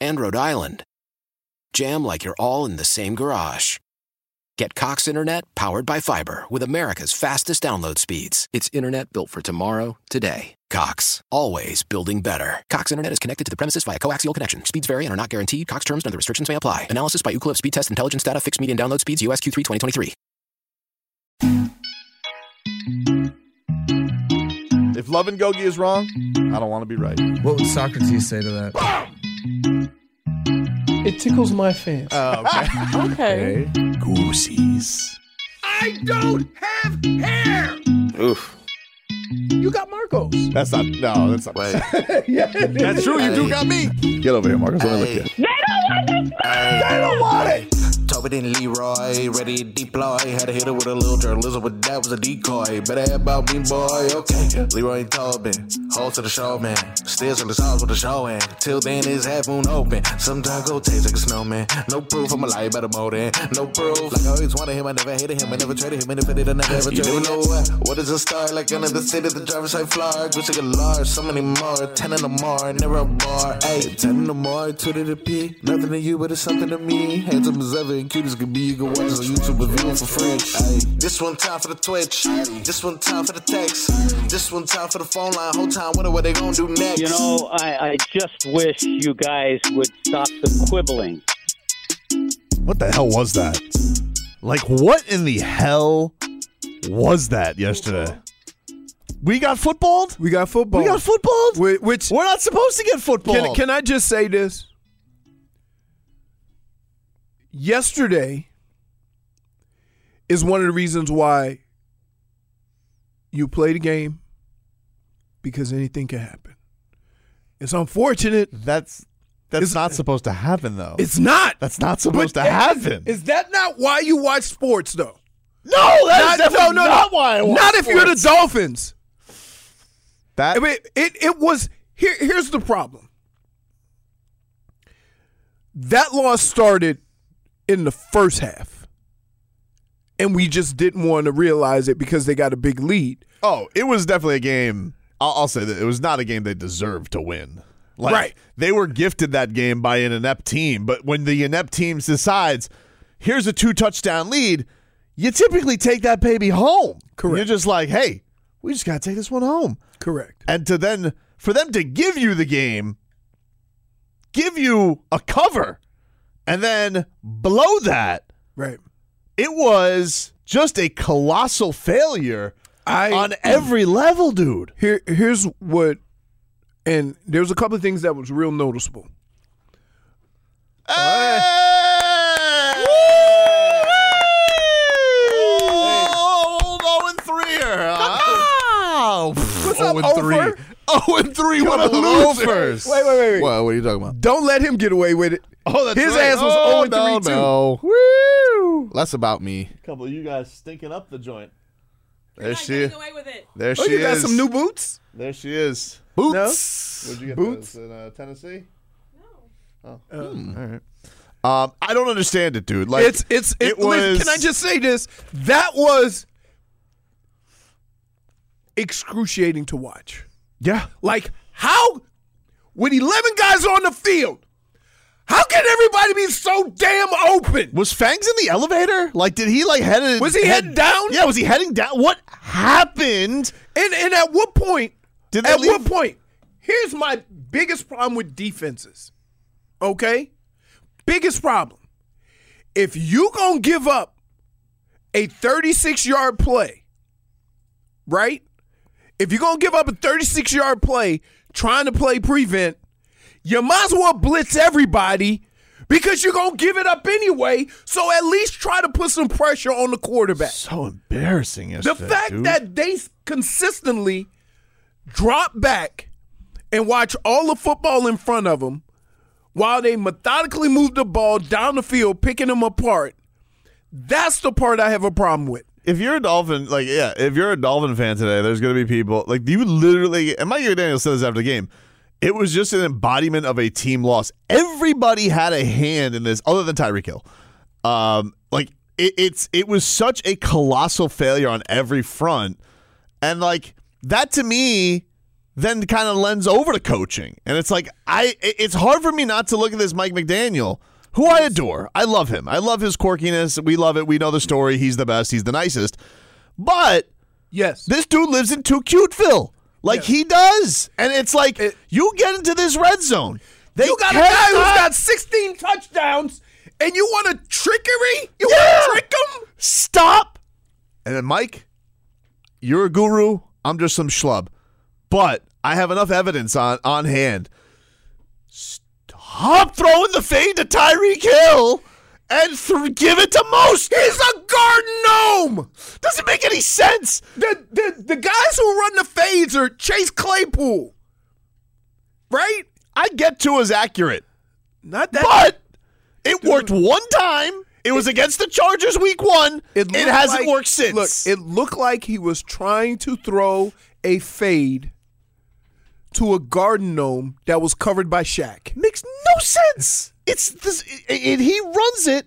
and Rhode Island jam like you're all in the same garage. Get Cox Internet powered by fiber with America's fastest download speeds. It's internet built for tomorrow, today. Cox, always building better. Cox Internet is connected to the premises via coaxial connection. Speeds vary and are not guaranteed. Cox terms and other restrictions may apply. Analysis by Ookla Speed Test Intelligence Data. Fixed median download speeds. USQ3 2023. If Love and Gogi is wrong, I don't want to be right. What would Socrates say to that? It tickles my fancy. Oh, okay. Okay. Goosies. I don't have hair. Oof. You got Marcos. That's not. No, that's not. Right. Yeah, That's true. You do got me. Get over here, Marcos. Let me look at you. I don't want it. Tobin and Leroy, ready to deploy. Had to hit it with a little journalism, but that was a decoy. Better have about me, boy. Okay. Leroy and Tobin, hold to the show, man. Still to the sauce with the show, and till then it's half moon open. Sometimes go taste like a snowman. No proof, I'm a lie about a molding. No proof. Like I always wanted him, I never hated him, I never traded him, and if I did, I never ever traded him. You know what? What is a star? Like another city, the driver's side floor. Gucci a large, so many more. Ten in the more, never a bar. Hey, ten in the more, two to the P. Nothing to you, but it's something to me. Handsome as ever and could be. You can watch us on YouTube, but view it for free. This one time for the Twitch. This one time for the text. This one time for the phone line. Whole time, wonder what they gonna do next. You know, I, I just wish you guys would stop the quibbling. What the hell was that? Like, what in the hell was that yesterday? We got footballed? We got football. We got footballed? Wh- Which We're not supposed to get footballed. can, can I just say this? Yesterday is one of the reasons why you play the game because anything can happen. It's unfortunate. That's that's It's- not supposed to happen though. It's not. That's not supposed to happen. Is that not why you watch sports, though? no, that's Not- definitely not why I watch Not if you're the. Dolphins. that. I mean, it it was here. Here's the problem. That loss started in the first half, and we just didn't want to realize it because they got a big lead. oh, it was definitely a game. I'll, I'll say that it was not a game they deserved to win. Like, Right. They were gifted that game by an inept team, but when the inept team decides, here's a two touchdown lead, you typically take that baby home. Correct. You're just like, hey, we just got to take this one home. Correct. and to then for them to give you the game, give you a cover, and then below that, Right. it was just a colossal failure I on every level, dude. here. Here's what, and there was a couple of things that was real noticeable. Oh, and 3 here. What's and 3. Ofer? Oh, and 3. What a loser. Wait, wait, wait, wait. What, what are you talking about? Don't let him get away with it. Oh, that's His right. ass was oh, 0 no, 3 too. no. Woo! Less about me. A couple of you guys stinking up the joint. There Not she getting away with it. There Oh, she you got some new boots? There she is. Boots. Where'd you get Boots? those in uh, Tennessee? No. Oh, all right. Um, I don't understand it, dude. Like it's it's it, it was. can I just say this? That was excruciating to watch. yeah? Like how with 11 guys on the field, how can everybody be so damn open? Was Fangs in the elevator? Like, did he like headed? Was he head- heading down? Yeah, was he heading down? What happened? And and at what point? Did they at what point? Here's my biggest problem with defenses. Okay? Biggest problem. If you going to give up a 36-yard play, right? If you're going to give up a 36-yard play trying to play prevent, you might as well blitz everybody because you're going to give it up anyway. So at least try to put some pressure on the quarterback. So embarrassing The fact dude. that they consistently drop back and watch all the football in front of them while they methodically move the ball down the field, picking them apart. That's the part I have a problem with. if you're a Dolphin, like yeah, if you're a Dolphin fan today, there's gonna be people like you literally. And Mike McDaniel said this after the game. It was just an embodiment of a team loss. Everybody had a hand in this, other than Tyreek Hill. Um, like it, it's it was such a colossal failure on every front, and like that to me then kind of lends over to coaching. And it's like I it's hard for me not to look at this Mike McDaniel, who I adore. I love him. I love his quirkiness. We love it. We know the story. He's the best. He's the nicest. But Yes. this dude lives in too cuteville. Like he does. And it's like It- you get into this red zone. They you got a guy who's got 16 touchdowns, and you want a trickery? You Yeah. want to trick him? Stop. And then Mike, you're a guru. I'm just some schlub. But I have enough evidence on on hand. Stop throwing the fade to Tyreek Hill and th- give it to most. He's a garden gnome. Doesn't make any sense. The, the, the guys who run the fades are Chase Claypool. Right? I get to as accurate, Not that. but it worked one time. It was against the Chargers week one. It, looked hasn't like- worked since. Look, it looked like he was trying to throw a fade to a garden gnome that was covered by Shaq. makes no sense. It's this, and he runs it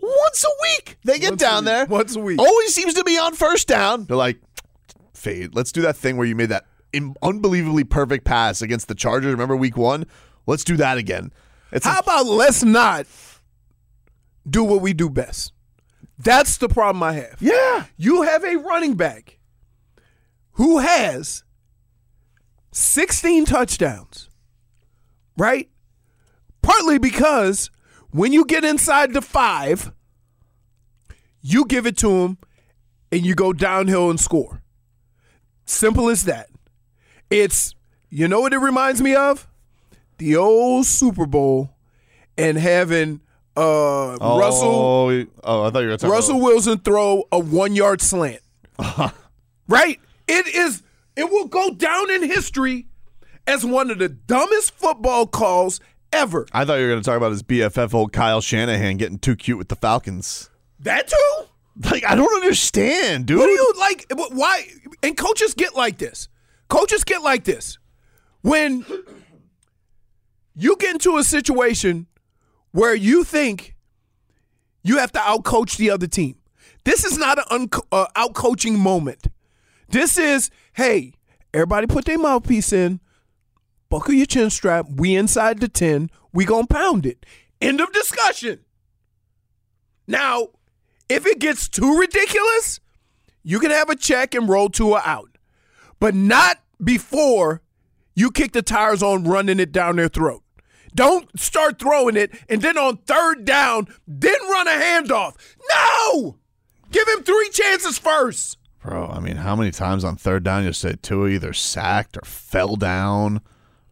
once a week. They get Once down there Once a week. Always seems to be on first down. They're like, fade. Let's do that thing where you made that unbelievably perfect pass against the Chargers. Remember week one? Let's do that again. It's How like, about let's not do what we do best? That's the problem I have. yeah. You have a running back who has 16 touchdowns, right? Partly because when you get inside the five, you give it to him and you go downhill and score. Simple as that. It's, you know what it reminds me of? The old Super Bowl and having uh, Russell Oh, oh, I thought you were talking Russell about- Wilson throw a one yard slant. right? It is it will go down in history as one of the dumbest football calls ever. I thought you were going to talk about his BFF old Kyle Shanahan getting too cute with the Falcons. That too? Like, I don't understand, dude. What do you like why and coaches get like this. Coaches get like this. When you get into a situation where you think you have to outcoach the other team. This is not an unco- uh, outcoaching moment. This is, hey, everybody put their mouthpiece in, buckle your chin strap. We inside the 10. We going to pound it. End of discussion. Now, if it gets too ridiculous, you can have a check and roll or out. But not before you kick the tires on running it down their throat. Don't start throwing it and then on third down, then run a handoff. No! Give him three chances first. Bro, I mean, how many times on third down you said Tua either sacked or fell down,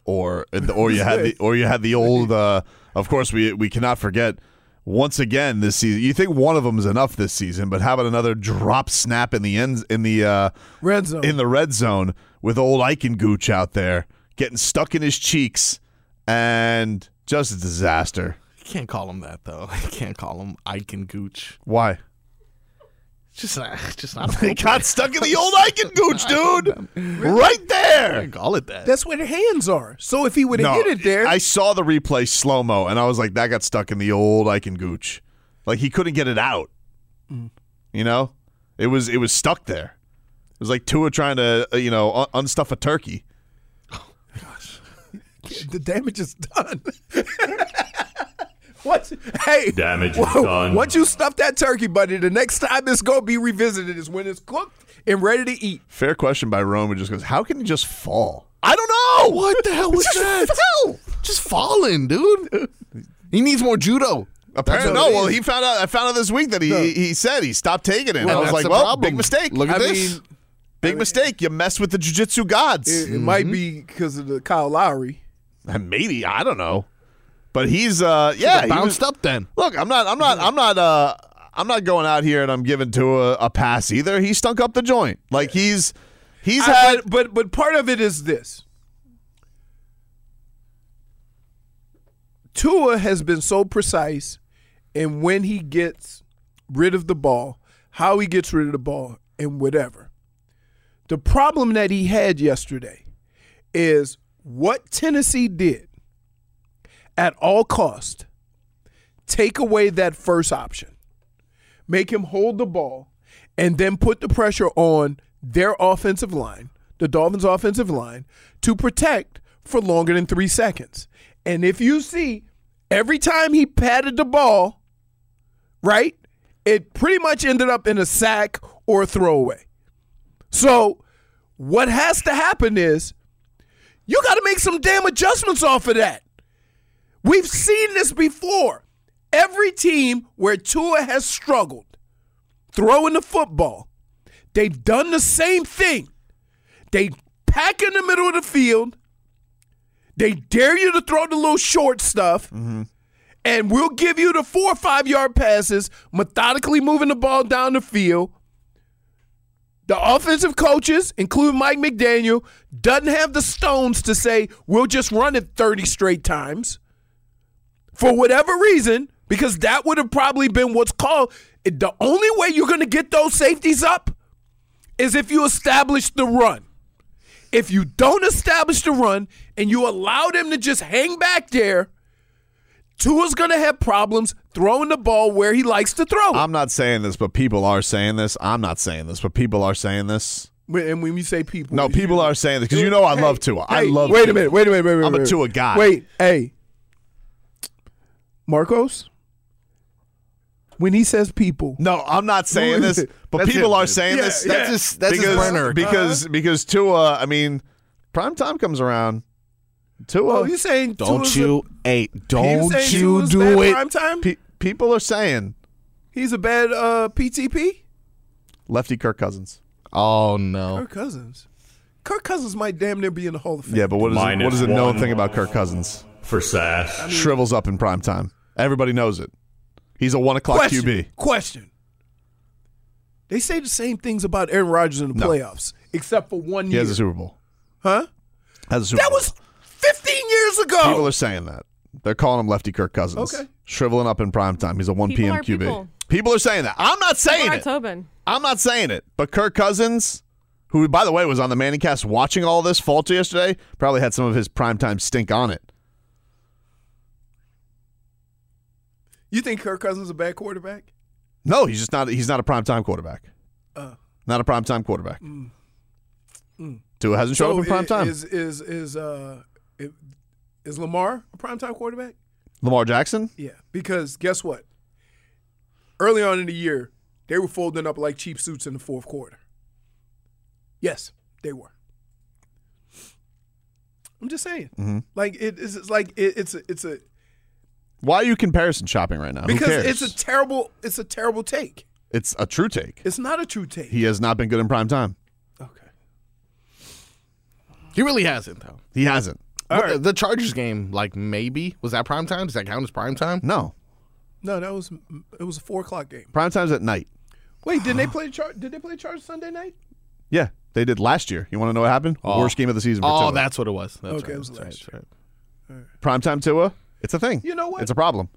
or or you had the or you had the old. Uh, of course, we we cannot forget once again this season. You think one of them is enough this season, but how about another drop snap in the ends in the uh, Red zone. in the red zone with old Gooch out there getting stuck in his cheeks and just a disaster. You can't call him that though. You can't call him Gooch. Why? Just not, just not. They got stuck in the old Icon Gooch, dude. Right there. call it that. That's where the hands are. So if he would have hit it there, I saw the replay slow mo, and I was like, that got stuck in the old Ike Gooch. Like he couldn't get it out. You know, it was it was stuck there. It was like Tua trying to uh, you know un- unstuff a turkey. Oh gosh. The damage is done. What? Hey, Damage is done. Once you stuff that turkey, buddy, the next time it's gonna be revisited is when it's cooked and ready to eat. Fair question by Rome, who just goes, how can he just fall? I don't know. what the hell was Just that? fell. Just falling, dude. He needs more judo. Apparently, no. Well, he found out. I found out this week that he No. he said he stopped taking it. And I was like, well, problem. big mistake. Look at I this. mean, big mistake. You mess with the jujitsu gods. it, it mm-hmm. might be because of the Kyle Lowry. Maybe I don't know, but he's uh yeah he bounced was- up then. Look, I'm not I'm not I'm not uh I'm not going out here and I'm giving Tua, a pass either. He stunk up the joint. Like he's he's I- had but, but but part of it is this. Tua has been so precise and when he gets rid of the ball, how he gets rid of the ball, and whatever. The problem that he had yesterday is what Tennessee did at all cost take away that first option, make him hold the ball, and then put the pressure on their offensive line, the Dolphins' offensive line, to protect for longer than three seconds. And if you see, every time he patted the ball, right, it pretty much ended up in a sack or a throwaway. So, what has to happen is you got to make some damn adjustments off of that. We've seen this before. Every team where Tua has struggled throwing the football, they've done the same thing. They pack in the middle of the field. They dare you to throw the little short stuff. Mm-hmm. And we'll give you the four or five yard passes, methodically moving the ball down the field. The offensive coaches, including Mike McDaniel, doesn't have the stones to say, we'll just run it 30 straight times. For whatever reason, because that would have probably been what's called the only way you're going to get those safeties up is if you establish the run. If you don't establish the run and you allow them to just hang back there, Tua's going to have problems throwing the ball where he likes to throw. it. I'm not saying this, but people are saying this. I'm not saying this, but people are saying this. and when we say people, No, people you. are saying this because you know I Hey, love Tua. I love. Wait Tua. a minute. Wait a minute. Wait a minute. I'm a Tua guy. Wait. Hey, Marcos. When he says people, No, I'm not saying this, but That's people him, are man. saying Yeah, this. yeah. That's his. That's because his burner. because because Tua. I mean, prime time comes around. Tua. oh, you saying don't Tua's you, hey, A, don't saying you Tua's do bad it. Prime time. pe- people are saying He's a bad uh, PTP. lefty Kirk Cousins. Oh no. Kirk Cousins. Kirk Cousins might damn near be in the Hall of Fame. Yeah, but what is Minus what is a known one. thing about Kirk Cousins? for sass. Shrivels up in prime time. Everybody knows it. He's a one o'clock question, QB. Question. They say the same things about Aaron Rodgers in the No. playoffs, except for one He year. He has a Super Bowl. huh? Has a Super That Bowl. was 15 years ago. People are saying that. They're calling him lefty Kirk Cousins. Okay. Shriveling up in prime time. He's a 1 People p.m. QB. people. are saying that. I'm not saying Laura it. Tobin. I'm not saying it. But Kirk Cousins, who, by the way, was on the Manning cast watching all this falter yesterday, probably had some of his primetime stink on it. You think Kirk Cousins is a bad quarterback? No, he's just not. He's not a primetime quarterback. Uh. not a prime time quarterback. Tua hasn't showed up in prime time. Is is is uh is Lamar a prime time quarterback? Lamar Jackson. Yeah, because guess what? Early on in the year, they were folding up like cheap suits in the fourth quarter. Yes, they were. I'm just saying. Mm-hmm. Like it is it's like it, it's a it's a Why are you comparison shopping right now? Who because cares? it's a terrible it's a terrible take. it's a true take. It's not a true take. He has not been good in prime time. okay. He really hasn't though. He hasn't. All What- right. The Chargers game, like maybe was that prime time? Does that count as prime time? No, No, that was it was a four o'clock game. prime time's at night. Wait, did they play Char- did they play Chargers Sunday night? Yeah, they did last year. You want to know what happened? Oh. Worst game of the season. For Oh, Tua. that's what it was. That's Okay, right. it was That's last right, that's right. primetime Tua. It's a thing. You know what? It's a problem.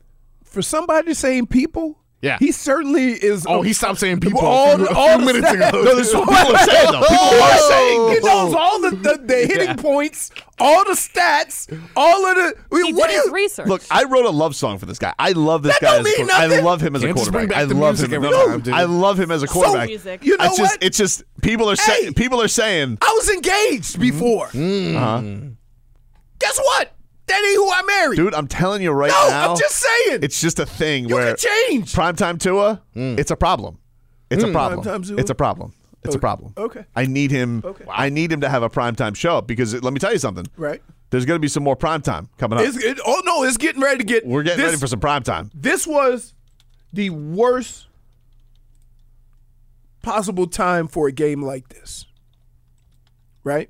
For somebody saying people, Yeah. he certainly is. Oh, a- he stopped saying people all a few, the- a few minutes stats. ago. No, this is what people are saying though. People People are are saying. saying he knows all the, the, the hitting points, all the stats, all of the. He what did his you? research. Look, I wrote a love song for this guy. I love this That guy. don't as mean quar- I love him as a Can't just bring quarterback. I love him. every No, time, dude. I love him as a quarterback. music. You know it's just, what? it's just people are saying. Hey. People are saying. I was engaged before. Uh-huh. Guess what? That ain't who I married. Dude, I'm telling you right now no, now. I'm just saying. It's just a thing you where can change. primetime Tua, Hmm. it's a problem. It's a problem. Primetime Tua? It's a problem. It's a problem. Okay. I need him. Okay. I need him to have a primetime show up because let me tell you something. Right. There's going to be some more primetime coming up. It's, it, oh no, it's getting ready to get. We're getting this, ready for some primetime. This was the worst possible time for a game like this. Right?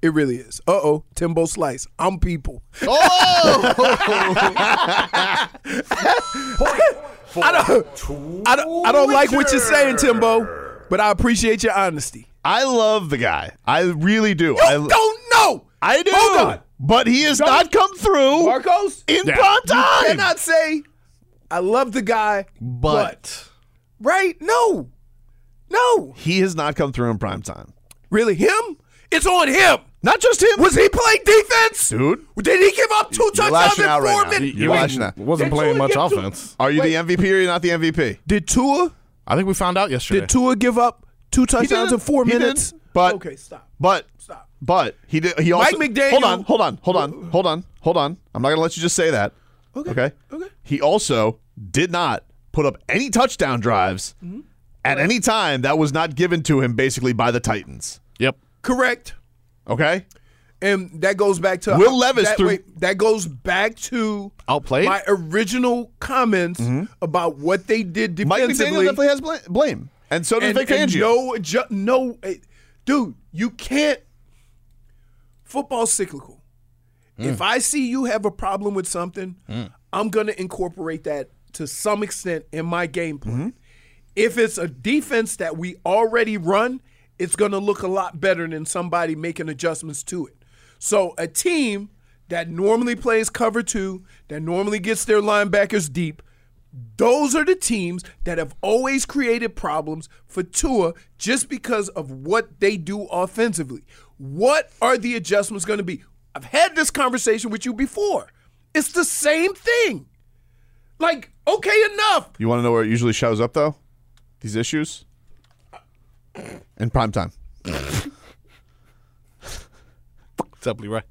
It really is. Uh oh, Timbo Slice. I'm people. I don't, I don't, I don't like what you're saying, Timbo, but I appreciate your honesty. I love the guy. I really do. You I, don't know. I do. Hold on. but he has Don't- not come through Marcos, in Yeah. prime you time. cannot say I love the guy, But, right? No, no, he has not come through in prime time. really him. It's on him. Not just him, Was he playing defense? dude. Did he give up two You're touchdowns in four right now. minutes? You're Wait, lashing out. wasn't Did playing Tua much get to- offense. Are you Wait. the MVP or you're not the MVP? Did Tua? I think we found out yesterday. Did Tua give up two touchdowns in didn't. four He minutes? didn't. But- okay, stop. But Stop. but he did. He also Mike McDaniel- Hold on, hold on, hold on, hold on, hold on. I'm not gonna let you just say that. Okay. Okay. Okay. He also did not put up any touchdown drives Mm-hmm. at any time that was not given to him basically by the Titans. Yep. Correct. Okay. And that goes back to Will Levis That, threw- wait, that goes back to Outplayed? my original comments about what they did Mm-hmm. Mike McDaniel definitely has bla- blame, and so does and, Vic and Fangio. no, adju- no, eh, dude, you can't. Football's cyclical. Mm. If I see you have a problem with something, I'm gonna incorporate that to some extent in my game plan. Mm-hmm. If it's a defense that we already run, it's gonna look a lot better than somebody making adjustments to it. So a team that normally plays cover two, that normally gets their linebackers deep, those are the teams that have always created problems for Tua just because of what they do offensively. What are the adjustments going to be? I've had this conversation with you before. It's the same thing. Like, okay, enough. You want to know where it usually shows up though? These issues in prime time. Exactly right.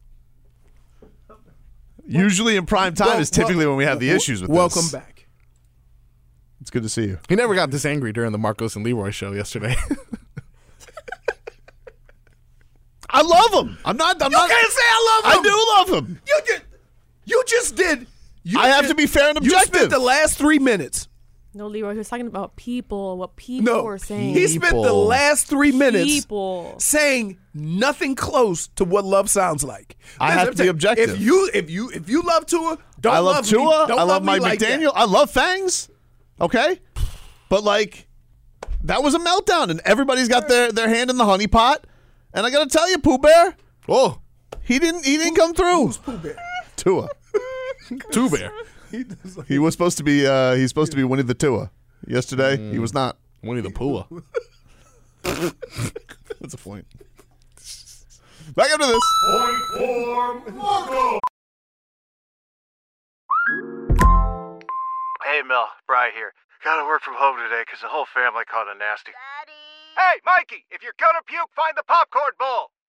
Usually in prime time Well, is typically well, when we have the well, issues with Welcome this. back. It's good to see you. He never got this angry during the Marcos and Leroy show yesterday. I love him. I'm not. I'm You not. can't say I love him. I do love him. You just, you just did. You I have to be fair and You objective. spent the last three minutes. No, Leroy, he was talking about people, what people No, were saying. he spent the last three minutes People. saying nothing close to what love sounds like. I Listen, have I'm to be objective. If you if you if you love Tua, don't I love, love Tua. Me, don't I love me Mike like that. McDaniel. I love Fangs. Okay, but like that was a meltdown, and everybody's got their their hand in the honey pot. And I got to tell you, Pooh Bear, oh, he didn't he didn't come through. Pooh Bear. Tua. two bear. He was supposed to be. Uh, he's supposed to be winning the Tua. Yesterday, he was not. Winnie the Pooh. That's a point. Back up to this. Hey, Mel, Bry here. Gotta work from home today because the whole family caught a nasty. Daddy! Hey, Mikey, if you're gonna puke, find the popcorn bowl!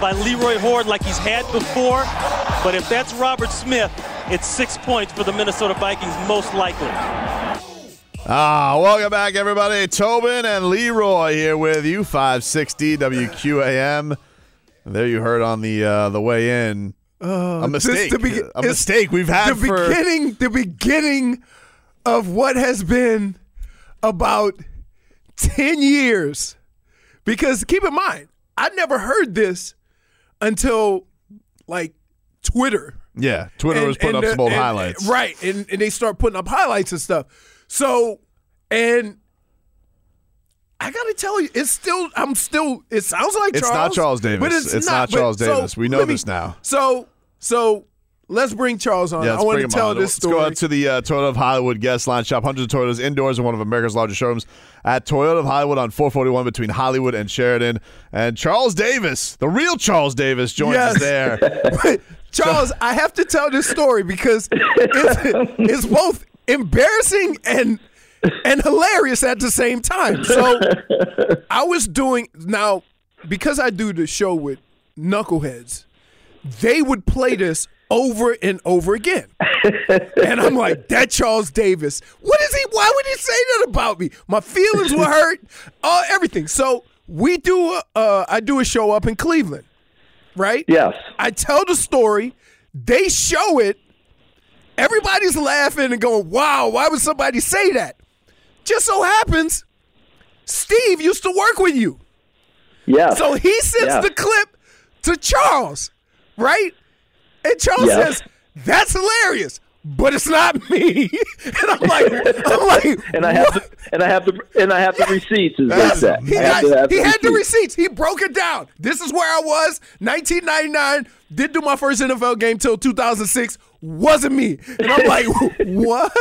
By Leroy Hoard like he's had before. But if that's Robert Smith, it's six points for the Minnesota Vikings, most likely. Ah, welcome back, everybody. Tobin and Leroy here with you, 560 WQAM. There you heard on the uh, the way in Uh, a mistake. the be- a mistake we've had the for beginning. The beginning of what has been about ten years. Because keep in mind, I never heard this until like Twitter. Yeah, Twitter was putting up the- some old and- highlights. Right. And, and they start putting up highlights and stuff. So, and I got to tell you, it's still, I'm still, it sounds like It's Charles. not Charles Davis. But it's, It's not, not Charles so Davis. We know me- this now. So, so let's bring Charles on. Yeah, I let's want to tell on. this Let's story. go out to the uh, Toyota of Hollywood guest line shop. Hundreds of Toyotas indoors in one of America's largest showrooms at Toyota of Hollywood on 441 between Hollywood and Sheridan. And Charles Davis, the real Charles Davis, joins us there. Charles, I have to tell this story because it's, it's both embarrassing and and hilarious at the same time. So I was doing now because I do the show with knuckleheads. They would play this over and over again, and I'm like, "That Charles Davis. What is he? Why would he say that about me? My feelings were hurt. Uh, everything." So we do. A, uh, I do a show up in Cleveland right? Yes. I tell the story, they show it, everybody's laughing and going, wow, why would somebody say that? Just so happens, Steve used to work with you. Yeah. So he sends Yeah. the clip to Charles, right? And Charles says, that's hilarious. But it's not me, and I'm like, I'm like, and I have to, and I have to, and I have the receipts. Is what that. he, I have had, to have he the had the receipts. receipts. He broke it down. This is where I was, 1999. Did do my first NFL game till 2006. Wasn't me. And I'm like, what?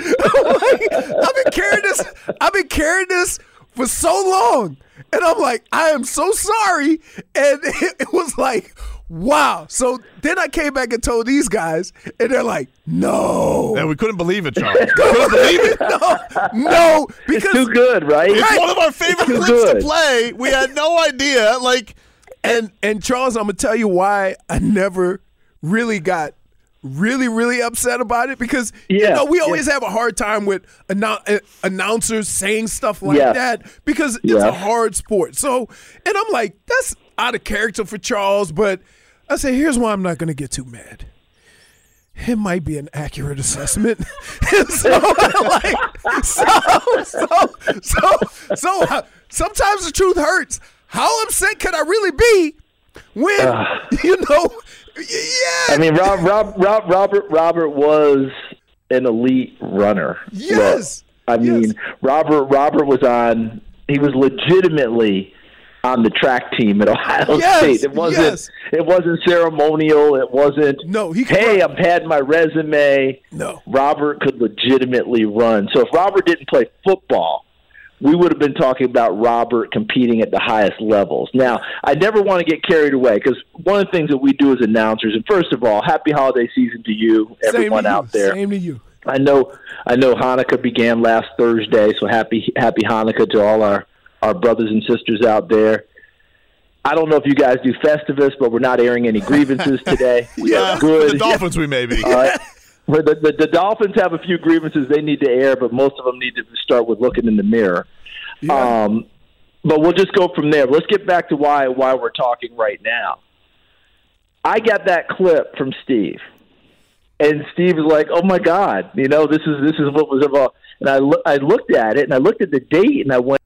I'm like, I've been carrying this. I've been carrying this for so long, and I'm like, I am so sorry. And it, it was like. Wow. So then I came back and told these guys, and they're like, no. And we couldn't believe it, Charles. We couldn't believe it. no, no, because It's too good, right? It's one of our favorite It's too clips to play. We had no idea. Like, and and Charles, I'm gonna tell you why I never really got really really upset about it because you know we yeah. always have a hard time with annou- uh, announcers saying stuff like Yes. that because it's a hard sport. So, and I'm like, that's out of character for Charles, but I say, here's why I'm not gonna get too mad. It might be an accurate assessment. So, like, so, so, so, so, uh, sometimes the truth hurts. How upset could I really be when you know? Yeah, I mean, Rob, Rob, Rob, Robert, Robert was an elite runner. Yes. Look, I mean, Robert, Robert was on. He was legitimately on the track team at Ohio Yes, State. It wasn't. yes. It wasn't ceremonial. It wasn't. No, he. Hey, I'm padding my resume. No. Robert could legitimately run. So if Robert didn't play football, we would have been talking about Robert competing at the highest levels. Now, I never want to get carried away because one of the things that we do as announcers, and first of all, happy holiday season to you, everyone to you. out there. Same to you. I know, I know Hanukkah began last Thursday, so happy, happy Hanukkah to all our our brothers and sisters out there. I don't know if you guys do Festivus, but we're not airing any grievances today. We yeah, are good. the Dolphins, we may be. All right. The, the, the Dolphins have a few grievances they need to air, but most of them need to start with looking in the mirror. Um, but we'll just go from there. Let's get back to why why we're talking right now. I got that clip from Steve, and Steve was like, "Oh my God, you know this is this is what was involved." And I lo- I looked at it, and I looked at the date, and I went.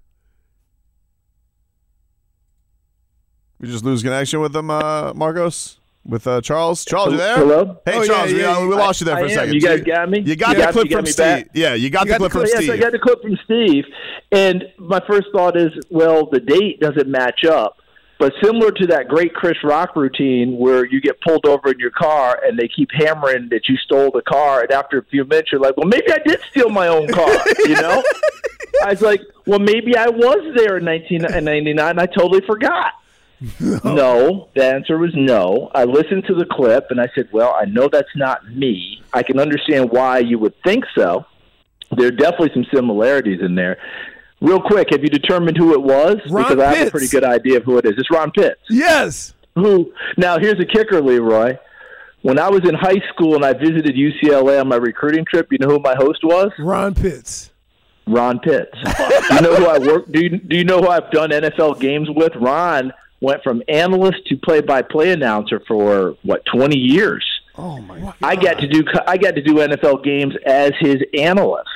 We just lose connection with them, uh, Marcos? With uh, Charles? Charles, you there? Hello? Hey, Oh, yeah, Charles, we, yeah, uh, we I- lost you there for I a am. second. You guys got me? You got You the got- clip got from Steve. back? Yeah, you got You the clip from yes, Steve. Yes, I got the clip from Steve. And my first thought is, well, the date doesn't match up. But similar to that great Chris Rock routine where you get pulled over in your car and they keep hammering that you stole the car, and after a few minutes you're like, well, maybe I did steal my own car, you know? I was like, well, maybe I was there in 1999. I totally forgot. No. the answer was no. I listened to the clip and I said, well, I know that's not me. I can understand why you would think so. There are definitely some similarities in there. Real quick, have you determined who it was? Ron because I have Pitts. a pretty good idea of who it is. It's Ron Pitts. Yes. Who? Now, here's a kicker, Leroy. When I was in high school and I visited UCLA on my recruiting trip, you know who my host was? Ron Pitts. Ron Pitts. you know who I work? Do you, do you know who I've done NFL games with? Ron went from analyst to play-by-play announcer for what twenty years. Oh my! I got to do I got to do NFL games as his analyst.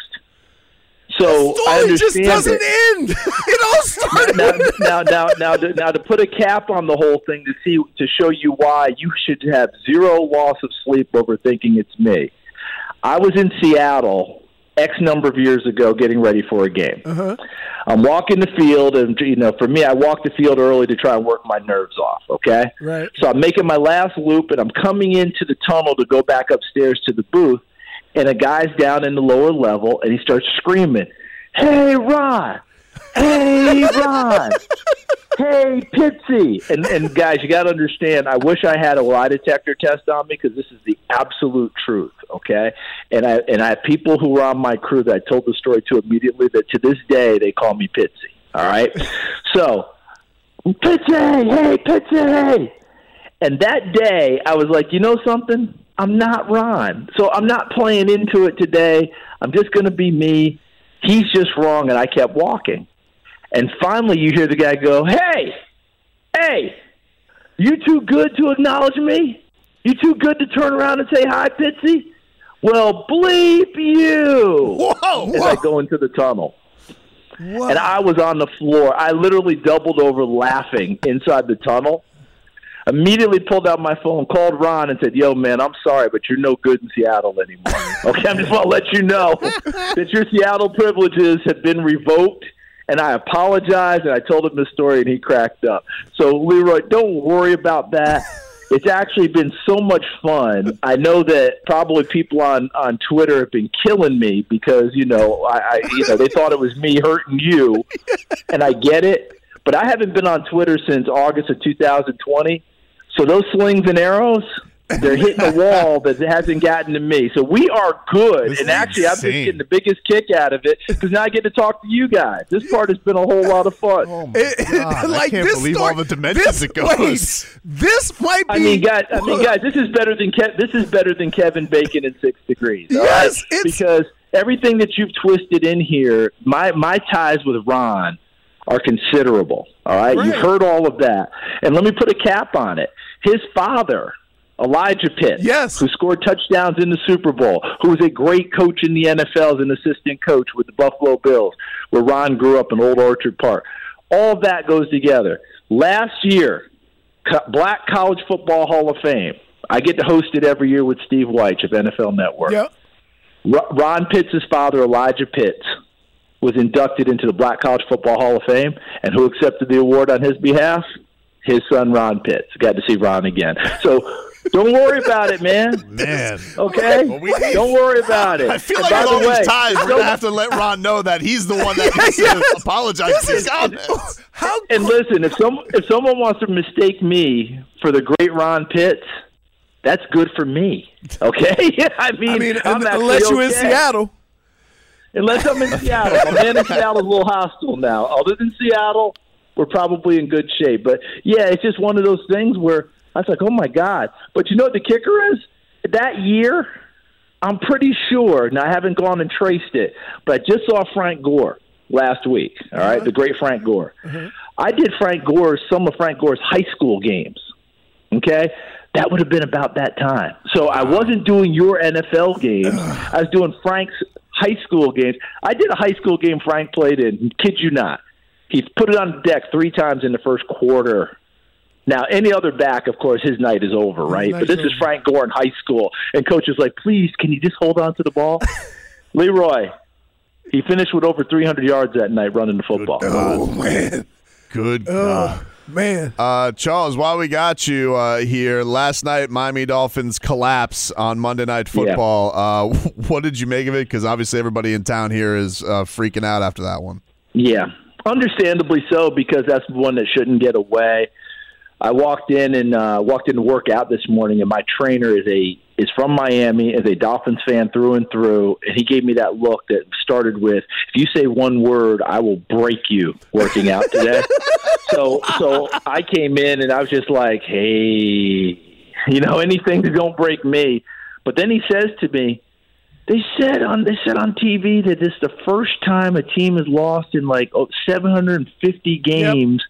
So I Story just understand doesn't it. end. It all started. now, now, now, now, to, now, to put a cap on the whole thing to see to show you why you should have zero loss of sleep over thinking it's me. I was in Seattle X number of years ago, getting ready for a game. Uh-huh. I'm walking the field, and you know, for me, I walk the field early to try and work my nerves off. Okay, Right. so I'm making my last loop, and I'm coming into the tunnel to go back upstairs to the booth, and a guy's down in the lower level, and he starts screaming, "Hey, Ron! Hey, Ron! hey, Pitsy!" And and guys, you got to understand. I wish I had a lie detector test on me because this is the absolute truth. Okay, and I and I have people who were on my crew that I told the story to immediately. That to this day they call me Pitsy. All right, so Pitsy, hey, Pitsy. And that day, I was like, you know something? I'm not Ron. So I'm not playing into it today. I'm just going to be me. He's just wrong. And I kept walking. And finally, you hear the guy go, hey, hey, you too good to acknowledge me? You too good to turn around and say hi, Pitsy? Well, bleep you. Whoa, As I go into the tunnel. And I was on the floor. I literally doubled over laughing inside the tunnel. Immediately pulled out my phone, called Ron, and said, "Yo, man, I'm sorry, but you're no good in Seattle anymore. Okay, I'm just want to let you know that your Seattle privileges have been revoked." And I apologized, and I told him the story, and he cracked up. So, Leroy, don't worry about that. It's actually been so much fun. I know that probably people on on Twitter have been killing me because you know I, I you know they thought it was me hurting you, and I get it. But I haven't been on Twitter since August of 2020. So those slings and arrows, they're hitting a wall that hasn't gotten to me. So we are good. This and actually, I've been getting the biggest kick out of it because now I get to talk to you guys. This part has been a whole lot of fun. Oh I can't believe all the dimensions it goes. wait, this might be. I mean, guys. I mean, guys. This is better than Ke- this is better than Kevin Bacon in Six Degrees. Yes, right? because everything that you've twisted in here, my my ties with Ron are considerable. All right, you've heard all of that, and let me put a cap on it. His father. Elijah Pitt, Yes. who scored touchdowns in the Super Bowl, who was a great coach in the NFL as an assistant coach with the Buffalo Bills, where Ron grew up in Old Orchard Park. All that goes together. Last year, Black College Football Hall of Fame. I get to host it every year with Steve Wyche of NFL Network. Yep. Ron Pitts' father, Elijah Pitts, was inducted into the Black College Football Hall of Fame, and who accepted the award on his behalf? His son, Ron Pitts. Got to see Ron again. So don't worry about it, man. Man. Okay? Well, we- don't worry about it. I feel And like by with the all these way, ties, we're gonna have to let Ron know that he's the one that needs to apologize for his comments. How And listen, if some if someone wants to mistake me for the great Ron Pitts, that's good for me. Okay, I mean, I mean, I'm un- unless you're in. Seattle. Unless I'm in Seattle, my man in Seattle's a little hostile now. Other than Seattle, we're probably in good shape. But yeah, it's just one of those things where I was like, oh my god. But you know what the kicker is? That year, I'm pretty sure. Now I haven't gone and traced it, but I just saw Frank Gore last week. All right? Uh-huh. the great Frank Gore. Uh-huh. I did Frank Gore's some of Frank Gore's high school games. Okay, that would have been about that time. So I wasn't doing your NFL games. I was doing Frank's high school games. I did a high school game Frank played in. Kid you not, he put it on the deck three times in the first quarter. Now, any other back, of course, his night is over, right? But this is Frank Gore in high school, and coach is like, "Please, can you just hold on to the ball?" Leroy, he finished with over 300 yards that night running the football. Oh man, Good oh God. man. Uh, Charles, while we got you uh, here, last night Miami Dolphins collapse on Monday Night Football. Uh, what did you make of it? Because obviously everybody in town here is uh, freaking out after that one. Yeah, understandably so because that's one that shouldn't get away. I walked in and uh, walked in to work out this morning, and my trainer is a is from Miami, is a Dolphins fan through and through, and he gave me that look that started with, "If you say one word, I will break you." Working out today, so so I came in and I was just like, "Hey, you know, anything that don't break me." But then he says to me, they said on they said on TV that this is the first time a team has lost in like oh, 750 games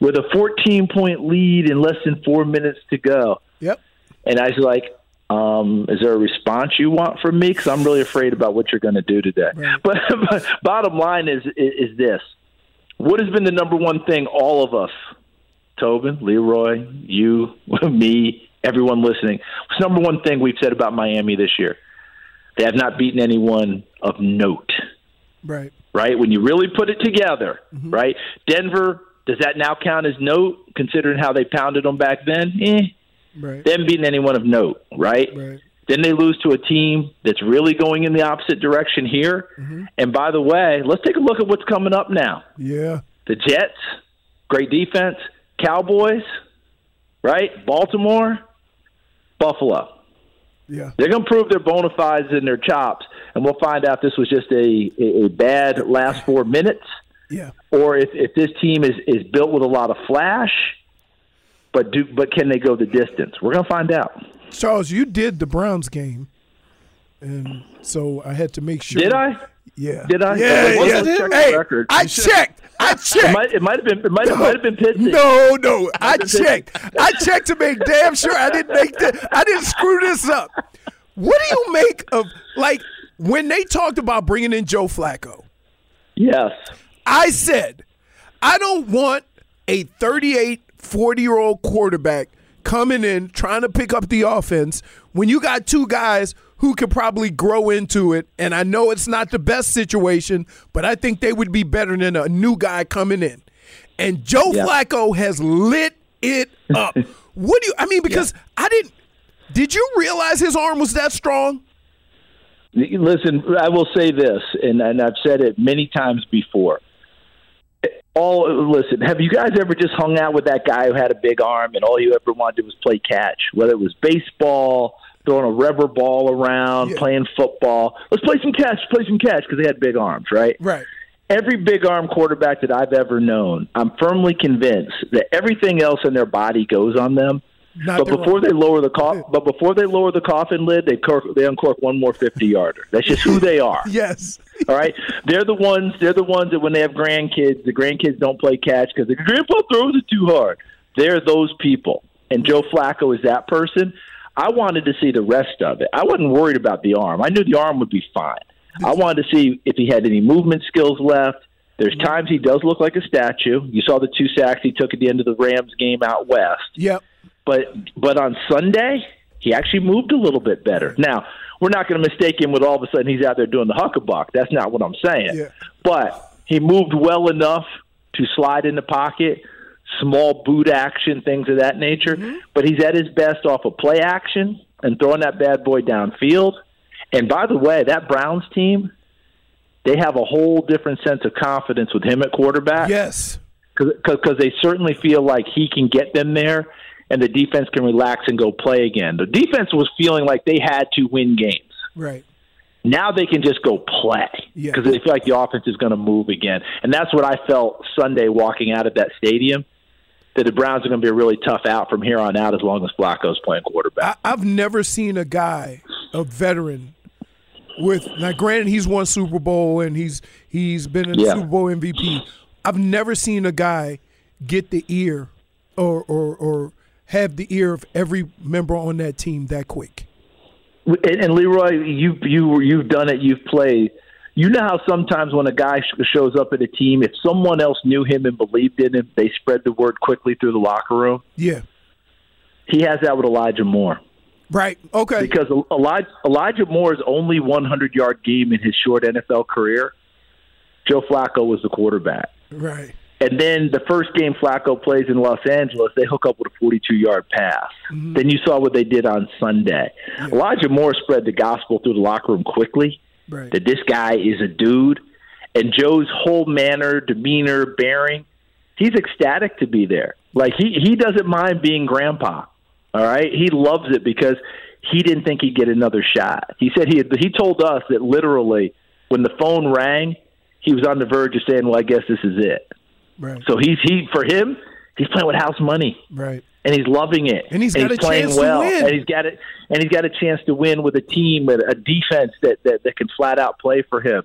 with a 14 point lead in less than four minutes to go. Yep. And I was like, Um, is there a response you want from me? Because I'm really afraid about what you're going to do today. But, but bottom line is, is is this: What has been the number one thing all of us, Tobin, Leroy, you, me, everyone listening? What's the number one thing we've said about Miami this year? They have not beaten anyone of note. Right. Right. When you really put it together, right? Denver. Does that now count as note, considering how they pounded them back then? Eh, Right. they haven't anyone of note, right? Right. Then they lose to a team that's really going in the opposite direction here. And by the way, let's take a look at what's coming up now. Yeah. The Jets, great defense. Cowboys, right? Baltimore, Buffalo. Yeah. They're going to prove their bona fides and their chops, and we'll find out this was just a, a, a bad last four minutes Yeah. or if, if this team is, is built with a lot of flash, but do but can they go the distance? We're going to find out. Charles, you did the Browns game, and so I had to make sure. Did I? Yeah. Did I? Yeah, Let's yeah. check Hey, record. I checked. I It checked. might, it might have been. It might, have been Pittsburgh. No, no, I checked. I checked to make damn sure I didn't make the, I didn't screw this up. What do you make of like when they talked about bringing in Joe Flacco? Yes. I said, I don't want a 38, 40 year old quarterback coming in trying to pick up the offense when you got two guys who could probably grow into it. And I know it's not the best situation, but I think they would be better than a new guy coming in. And Joe Yeah. Flacco has lit it up. what do you, I mean, because I didn't, did you realize his arm was that strong? Listen, I will say this, and, and I've said it many times before. All listen, have you guys ever just hung out with that guy who had a big arm and all you ever wanted to do was play catch? Whether it was baseball, throwing a rubber ball around, playing football. Let's play some catch, play some catch because they had big arms, right? Right. Every big arm quarterback that I've ever known, I'm firmly convinced that everything else in their body goes on them. Not but before they lower the coffin, but before they lower the coffin lid, they cork, they uncork one more fifty yarder. That's just who they are. Yes. All right, they're the ones. They're the ones that when they have grandkids, the grandkids don't play catch because the grandpa throws it too hard. They're those people, and Joe Flacco is that person. I wanted to see the rest of it. I wasn't worried about the arm. I knew the arm would be fine. I wanted to see if he had any movement skills left. There's times he does look like a statue. You saw the two sacks he took at the end of the Rams game out west. Yep. But but on Sunday, he actually moved a little bit better. Now, we're not going to mistake him with all of a sudden he's out there doing the huckabuck. That's not what I'm saying. Yeah. But he moved well enough to slide in the pocket, small boot action, things of that nature. Mm-hmm. But he's at his best off of play action and throwing that bad boy downfield. And by the way, that Browns team, they have a whole different sense of confidence with him at quarterback Yes. because they certainly feel like he can get them there and the defense can relax and go play again. The defense was feeling like they had to win games. Right. Now they can just go play Yeah. because they feel like the offense is going to move again. And that's what I felt Sunday walking out of that stadium. That the Browns are going to be a really tough out from here on out as long as Flacco's playing quarterback. I, I've never seen a guy, a veteran, with now granted he's won Super Bowl and he's he's been a Yeah. Super Bowl MVP. I've never seen a guy get the ear or or or have the ear of every member on that team that quick. And, and Leroy, you you you've done it. You've played. You know how sometimes when a guy shows up at a team, if someone else knew him and believed in him, they spread the word quickly through the locker room. Yeah. He has that with Elijah Moore. Right. Okay. Because Elijah, Elijah Moore's only 100 yard game in his short NFL career, Joe Flacco was the quarterback. Right. And then the first game Flacco plays in Los Angeles, they hook up with a 42 yard pass. Mm-hmm. Then you saw what they did on Sunday. Elijah Moore spread the gospel through the locker room quickly Right. that this guy is a dude. And Joe's whole manner, demeanor, bearing, he's ecstatic to be there. Like he he doesn't mind being grandpa. All right, he loves it because he didn't think he'd get another shot. He said he had, he told us that literally when the phone rang, he was on the verge of saying, "Well, I guess this is it." Right. So he's he for him, he's playing with house money Right. and he's loving it. And he's got a playing chance to well, win. and he's got it, and he's got a chance to win with a team, with a defense that that, that can flat out play for him.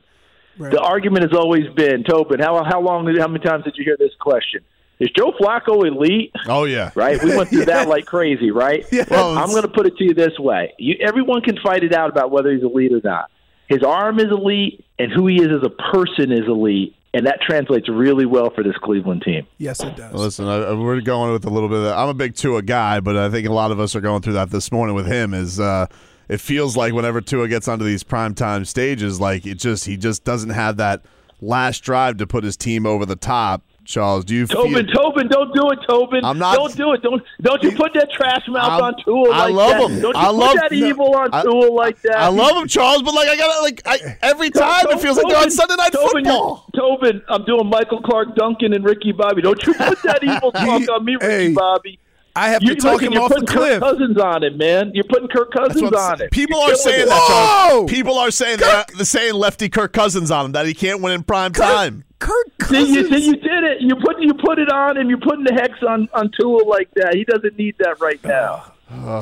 Right. The argument has always been, Tobin. How how long? How many times did you hear this question? Is Joe Flacco elite? Oh yeah, right. We went through that like crazy, right? Well, I'm going to put it to you this way: you, everyone can fight it out about whether he's elite or not. His arm is elite, and who he is as a person is elite, and that translates really well for this Cleveland team. Yes, it does. Listen, I, we're going with a little bit of that. I'm a big Tua guy, but I think a lot of us are going through that this morning with him. Is uh, it feels like whenever Tua gets onto these primetime stages, like it just he just doesn't have that last drive to put his team over the top. Charles, do you Tobin, feel? Tobin, don't do it, Tobin. I'm not- Don't do it. Don't don't you put that trash mouth I'm- on I like love that. him. Don't you I put love- that evil on I- Tua like that. I love him, Charles, but like I got to like I, every time it feels like they're on Sunday Night Tobin, Football. Tobin, I'm doing Michael Clarke Duncan and Ricky Bobby. Don't you put that evil talk on me, Ricky Bobby. I have you, to talk listen, him off the cliff. Kirk Cousins on it, man. You're putting Kirk Cousins on saying. it. People are saying it. that, Charles. People are saying that. They're saying lefty Kirk Cousins on him that he can't win in prime time. Kirk See, you, see, you did it. You put you put it on and You're putting the hex on on Tua like that. He doesn't need that right now.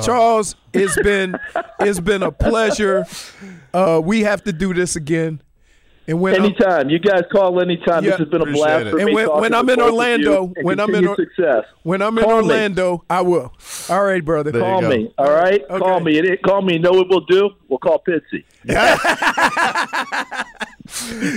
Charles, it's been it's been a pleasure. Uh, we have to do this again. And when I'm- anytime, you guys call anytime. Yeah. this has been a Appreciate blast it. for And me. when- when I'm in Orlando, when I'm in continued success, when I'm in Call me. Orlando, I will. All right, brother. call me. All right, call me. It, call me. You know what we'll do? We'll call Pitsy.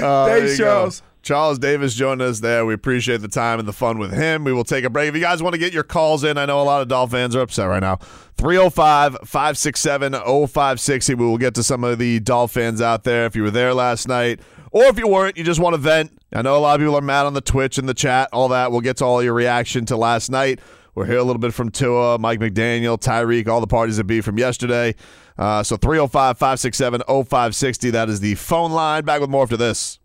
Uh, there Thanks, you go. Charles. Davis joined us there. We appreciate the time and the fun with him. We will take a break. If you guys want to get your calls in, I know a lot of Dolphin fans are upset right now. 305 567 0560. We will get to some of the Dolphins out there if you were there last night. Or if you weren't, you just want to vent. I know a lot of people are mad on the Twitch and the chat, all that. We'll get to all your reaction to last night. We'll hear a little bit from Tua, Mike McDaniel, Tyreek, all the parties that be from yesterday. Uh, so 305 567 0560. That is the phone line. Back with more after this.